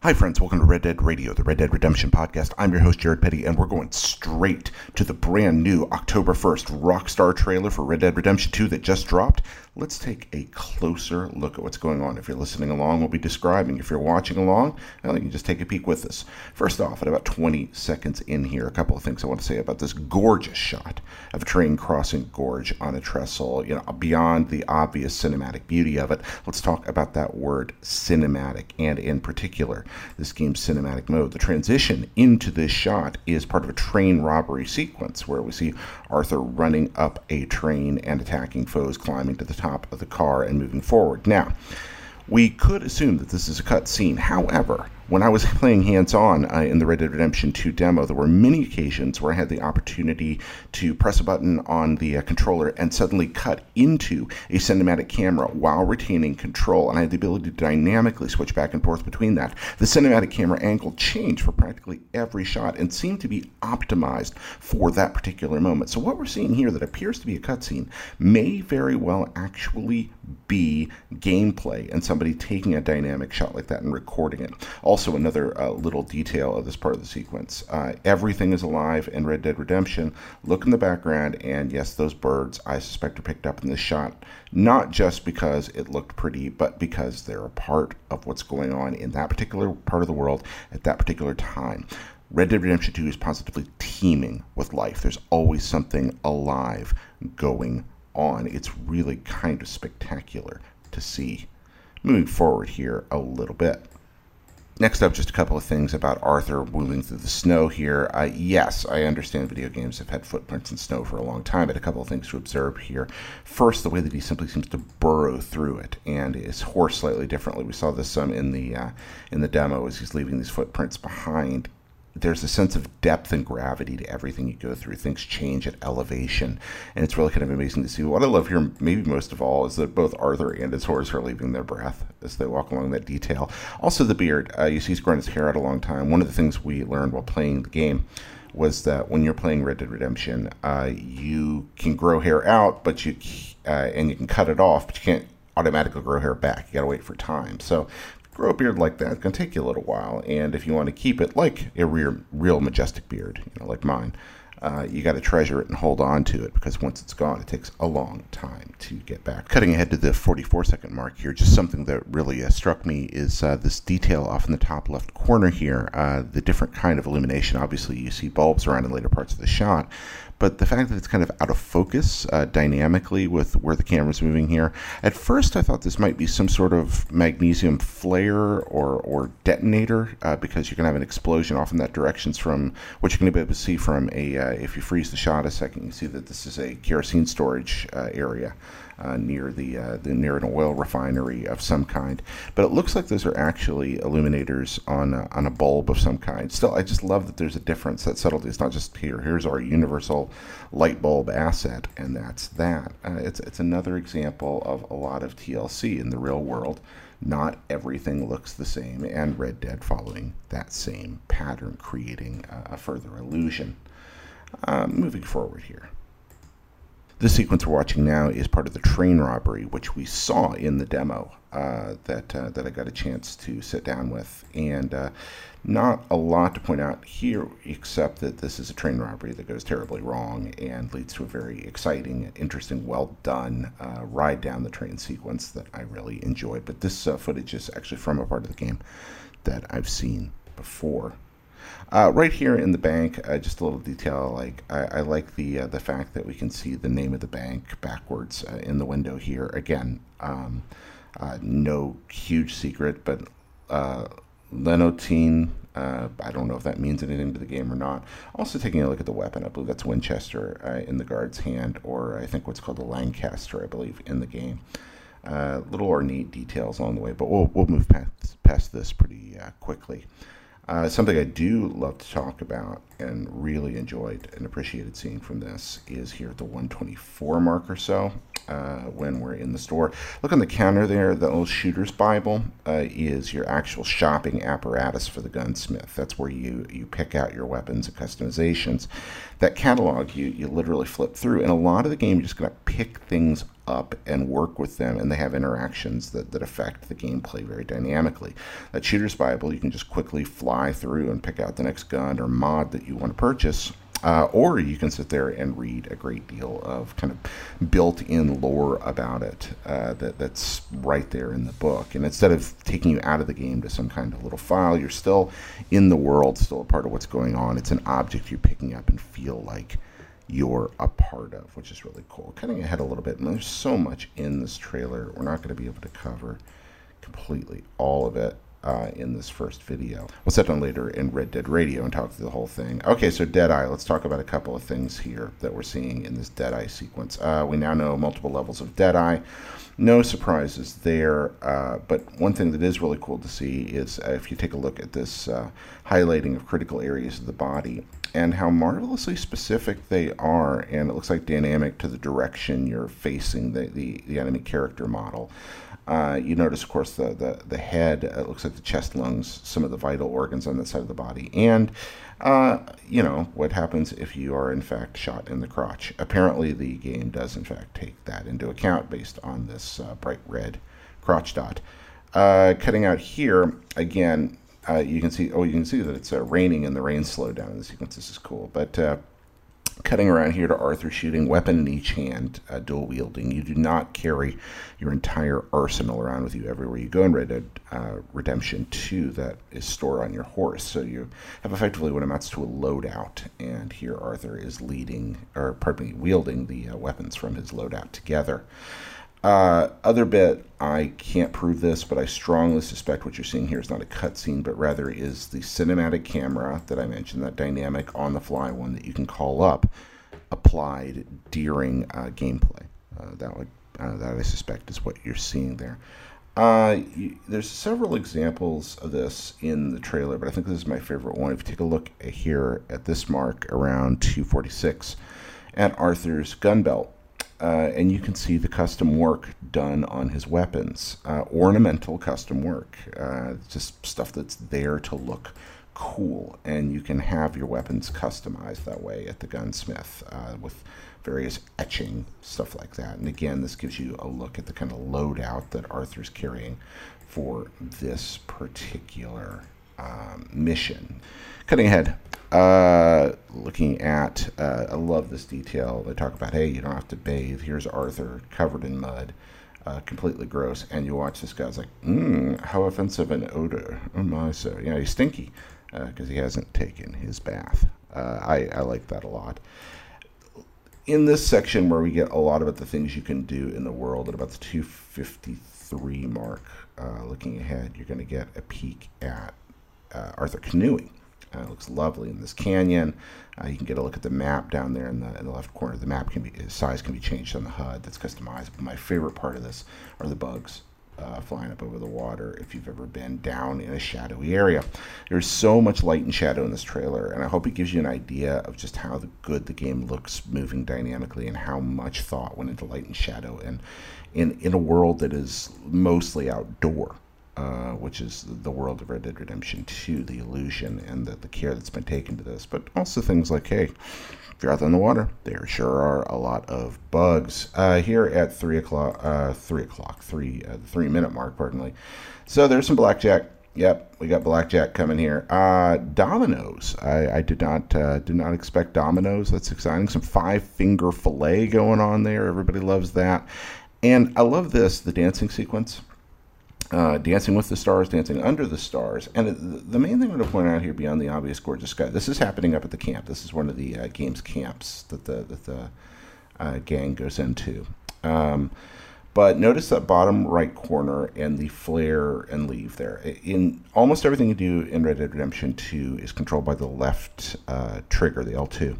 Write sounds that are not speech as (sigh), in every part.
Hi, friends. Welcome to Red Dead Radio, the Red Dead Redemption podcast. I'm your host, Jared Petty, and we're going straight to the brand new October 1st Rockstar trailer for Red Dead Redemption 2 that just dropped. Let's take a closer look at what's going on. If you're listening along, we'll be describing. If you're watching along, well, you can just take a peek with us. First off, at about 20 seconds in here, a couple of things I want to say about this gorgeous shot of a train crossing gorge on a trestle. You know, beyond the obvious cinematic beauty of it, let's talk about that word cinematic, and in particular, this game's cinematic mode. The transition into this shot is part of a train robbery sequence where we see Arthur running up a train and attacking foes, climbing to the top of the car and moving forward. Now, we could assume that this is a cut scene. However, when I was (laughs) playing hands on uh, in the Red Dead Redemption 2 demo, there were many occasions where I had the opportunity to press a button on the uh, controller and suddenly cut into a cinematic camera while retaining control. And I had the ability to dynamically switch back and forth between that. The cinematic camera angle changed for practically every shot and seemed to be optimized for that particular moment. So, what we're seeing here that appears to be a cutscene may very well actually be gameplay and somebody taking a dynamic shot like that and recording it. Also, another uh, little detail of this part of the sequence uh, everything is alive in Red Dead Redemption. Look in the background, and yes, those birds I suspect are picked up in this shot, not just because it looked pretty, but because they're a part of what's going on in that particular part of the world at that particular time. Red Dead Redemption 2 is positively teeming with life. There's always something alive going on. It's really kind of spectacular to see. Moving forward here a little bit. Next up, just a couple of things about Arthur moving through the snow here. Uh, yes, I understand video games have had footprints in snow for a long time, but a couple of things to observe here. First, the way that he simply seems to burrow through it and is horsed slightly differently. We saw this some in the uh, in the demo as he's leaving these footprints behind there's a sense of depth and gravity to everything you go through. Things change at elevation, and it's really kind of amazing to see. What I love here, maybe most of all, is that both Arthur and his horse are leaving their breath as they walk along that detail. Also, the beard. Uh, you see he's growing his hair out a long time. One of the things we learned while playing the game was that when you're playing Red Dead Redemption, uh, you can grow hair out, but you uh, and you can cut it off, but you can't automatically grow hair back. You got to wait for time. So grow a beard like that. It's going to take you a little while. And if you want to keep it like a real, real majestic beard, you know, like mine, uh, you got to treasure it and hold on to it because once it's gone, it takes a long time to get back. Cutting ahead to the 44 second mark here, just something that really uh, struck me is uh, this detail off in the top left corner here. Uh, the different kind of illumination. Obviously, you see bulbs around in later parts of the shot, but the fact that it's kind of out of focus uh, dynamically with where the camera's moving here. At first, I thought this might be some sort of magnesium flare or, or detonator uh, because you can have an explosion off in that direction from what you're going to be able to see from a, uh, if you freeze the shot a second, you see that this is a kerosene storage uh, area uh, near the, uh, the near an oil refinery of some kind. But it looks like those are actually illuminators on a, on a bulb of some kind. Still, I just love that there's a difference. That subtlety. It's not just here. Here's our universal light bulb asset, and that's that. Uh, it's it's another example of a lot of TLC in the real world. Not everything looks the same, and Red Dead following that same pattern, creating a further illusion. Uh, moving forward here. The sequence we're watching now is part of the train robbery, which we saw in the demo uh, that uh, that I got a chance to sit down with, and uh, not a lot to point out here, except that this is a train robbery that goes terribly wrong and leads to a very exciting, interesting, well done uh, ride down the train sequence that I really enjoyed. But this uh, footage is actually from a part of the game that I've seen before. Uh, right here in the bank, uh, just a little detail. Like I, I like the uh, the fact that we can see the name of the bank backwards uh, in the window here. Again, um, uh, no huge secret, but uh, Lenotine. I don't know if that means anything to the game or not. Also, taking a look at the weapon, I believe that's Winchester in the guard's hand, or I think what's called a Lancaster, I believe, in the game. little ornate details along the way, but we'll we'll move past past this pretty quickly. Uh, something I do love to talk about and really enjoyed and appreciated seeing from this is here at the 124 mark or so. Uh, when we're in the store. Look on the counter there, the little shooter's Bible uh, is your actual shopping apparatus for the gunsmith. That's where you, you pick out your weapons and customizations. That catalog, you, you literally flip through, and a lot of the game, you're just going to pick things up and work with them, and they have interactions that, that affect the gameplay very dynamically. That shooter's Bible, you can just quickly fly through and pick out the next gun or mod that you want to purchase uh, or you can sit there and read a great deal of kind of built-in lore about it uh, that, that's right there in the book. And instead of taking you out of the game to some kind of little file, you're still in the world, still a part of what's going on. It's an object you're picking up and feel like you're a part of, which is really cool. Cutting ahead a little bit, and there's so much in this trailer. We're not going to be able to cover completely all of it uh, in this first video. We'll sit down later in Red Dead Radio and talk through the whole thing. Okay, so Deadeye. Let's talk about a couple of things here that we're seeing in this Deadeye sequence. Uh, we now know multiple levels of Deadeye. No surprises there, uh, but one thing that is really cool to see is uh, if you take a look at this uh, highlighting of critical areas of the body and how marvelously specific they are, and it looks like dynamic to the direction you're facing the, the, the enemy character model. Uh, you notice, of course, the, the, the head, looks like the chest, lungs, some of the vital organs on that side of the body. And, uh, you know, what happens if you are, in fact, shot in the crotch. Apparently, the game does, in fact, take that into account based on this uh, bright red crotch dot. Uh, cutting out here, again, you can see, oh, you can see that it's raining and the rain slowed down in the sequence. This is cool. But cutting around here to Arthur shooting, weapon in each hand, uh, dual wielding. You do not carry your entire arsenal around with you everywhere you go in Red Dead uh, Redemption 2 that is stored on your horse. So you have effectively what amounts to a loadout. And here Arthur is leading, or pardon me, wielding the uh, weapons from his loadout together. Uh, other bit, I can't prove this, but I strongly suspect what you're seeing here is not a cutscene, but rather is the cinematic camera that I mentioned, that dynamic on the fly one that you can call up, applied during uh, gameplay. Uh, that would uh, that I suspect is what you're seeing there. Uh, you, there's several examples of this in the trailer, but I think this is my favorite one. If you take a look here at this mark around 246 at Arthur's gun belt, uh, and you can see the custom work done on his weapons. Uh, ornamental custom work, uh, just stuff that's there to look cool, and you can have your weapons customized that way at the gunsmith uh, with various etching stuff like that. And again, this gives you a look at the kind of loadout that Arthur's carrying for this particular um, mission. Cutting ahead, uh, looking at, uh, I love this detail. They talk about, hey, you don't have to bathe. Here's Arthur covered in mud, uh, completely gross. And you watch this guy's like, mmm, how offensive an odor. Oh my, so, you know he's stinky because uh, he hasn't taken his bath. Uh, I, I like that a lot. In this section where we get a lot about the things you can do in the world at about the 253 mark, uh, looking ahead, you're going to get a peek at Arthur canoeing uh, it looks lovely in this canyon. Uh, you can get a look at the map down there in the, in the left corner. The map can be size can be changed on the HUD. That's customizable. My favorite part of this are the bugs. Uh, flying up over the water if you've ever been down in a shadowy area. There's so much light and shadow in this trailer, and I hope it gives you an idea of just how good the game looks moving dynamically and how much thought went into light and shadow and in, in a world that is mostly outdoor. Uh, which is the world of Red Dead Redemption 2, the illusion and the, the care that's been taken to this, but also things like, hey, if you're out in the water, there sure are a lot of bugs. Uh, here at three o'clock, uh, three o'clock, three uh, three minute mark, pardon me. So there's some blackjack. Yep, we got blackjack coming here. Uh, dominoes. I, I did not uh, did not expect dominoes. That's exciting. Some five finger fillet going on there. Everybody loves that. And I love this the dancing sequence uh, Dancing with the Stars, Dancing Under the Stars. And the main thing I want to point out here, beyond the obvious gorgeous sky, this is happening up at the camp. This is one of the uh, game's camps that the, that the uh, gang goes into. Um, but notice that bottom right corner and the flare and leave there. In almost everything you do in Red Dead Redemption 2 is controlled by the left uh, trigger, the L2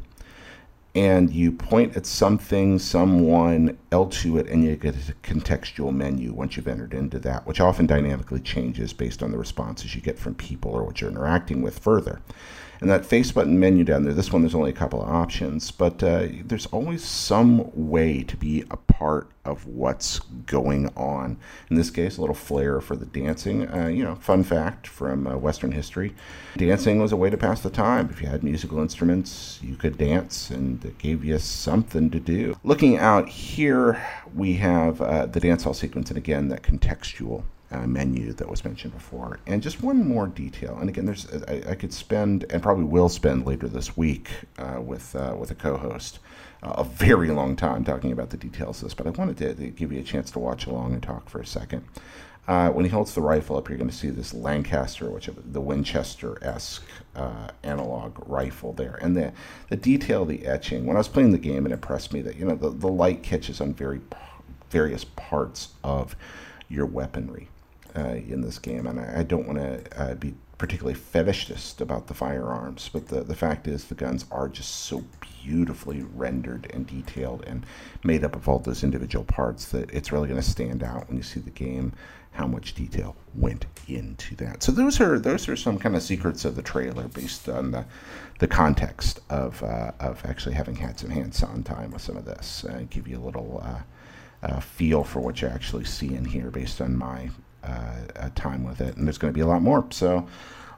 and you point at something, someone, L2 it, and you get a contextual menu once you've entered into that, which often dynamically changes based on the responses you get from people or what you're interacting with further. And that face button menu down there, this one, there's only a couple of options, but uh, there's always some way to be a part of what's going on. In this case, a little flair for the dancing. Uh, you know, fun fact from uh, Western history dancing was a way to pass the time. If you had musical instruments, you could dance, and it gave you something to do. Looking out here, we have uh, the dance hall sequence, and again, that contextual uh, menu that was mentioned before. And just one more detail. And again, there's I, I could spend and probably will spend later this week uh, with uh, with a co-host uh, a very long time talking about the details of this. But I wanted to, to give you a chance to watch along and talk for a second. Uh, when he holds the rifle up, you're going to see this Lancaster, which the Winchester-esque uh, analog rifle there, and the the detail, the etching. When I was playing the game, it impressed me that you know the, the light catches on very various parts of your weaponry uh, in this game, and I, I don't want to uh, be particularly fetishist about the firearms, but the, the fact is the guns are just so beautifully rendered and detailed and made up of all those individual parts that it's really going to stand out when you see the game how much detail went into that. So those are those are some kind of secrets of the trailer based on the the context of uh, of actually having had some hands-on time with some of this. Uh, give you a little uh, uh feel for what you actually see in here based on my uh, time with it, and there's going to be a lot more. So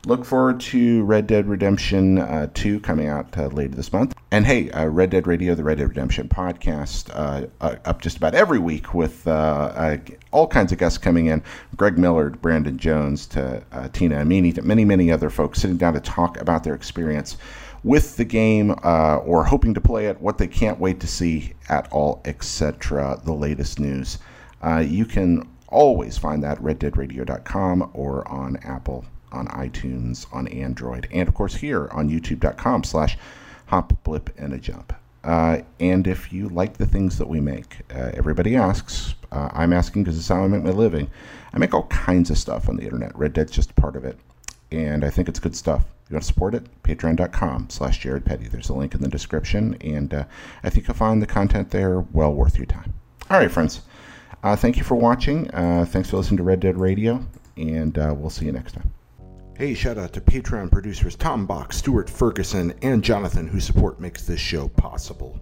look forward to Red Dead Redemption uh, 2 coming out uh, later this month. And hey, uh, Red Dead Radio, the Red Dead Redemption podcast, uh, uh, up just about every week with all kinds of guests coming in Greg Miller, Brandon Jones, to Tina Amini, to many, many other folks sitting down to talk about their experience with the game or hoping to play it, what they can't wait to see at all, etc., the latest news. you can always find that reddeadradio.com or on Apple, on iTunes, on Android, and of course here on youtube.com slash hop, blip, and a jump. Uh, and if you like the things that we make, uh, everybody asks. Uh, I'm asking because it's how I make my living. I make all kinds of stuff on the internet. Red Dead's just part of it. And I think it's good stuff. You want to support it? Patreon.com slash Jared Petty. There's a link in the description. And uh, I think you'll find the content there well worth your time. All right, friends. Uh, thank you for watching. Uh, thanks for listening to Red Dead Radio, and uh, we'll see you next time. Hey, shout out to Patreon producers Tom Bach, Stuart Ferguson, and Jonathan, whose support makes this show possible.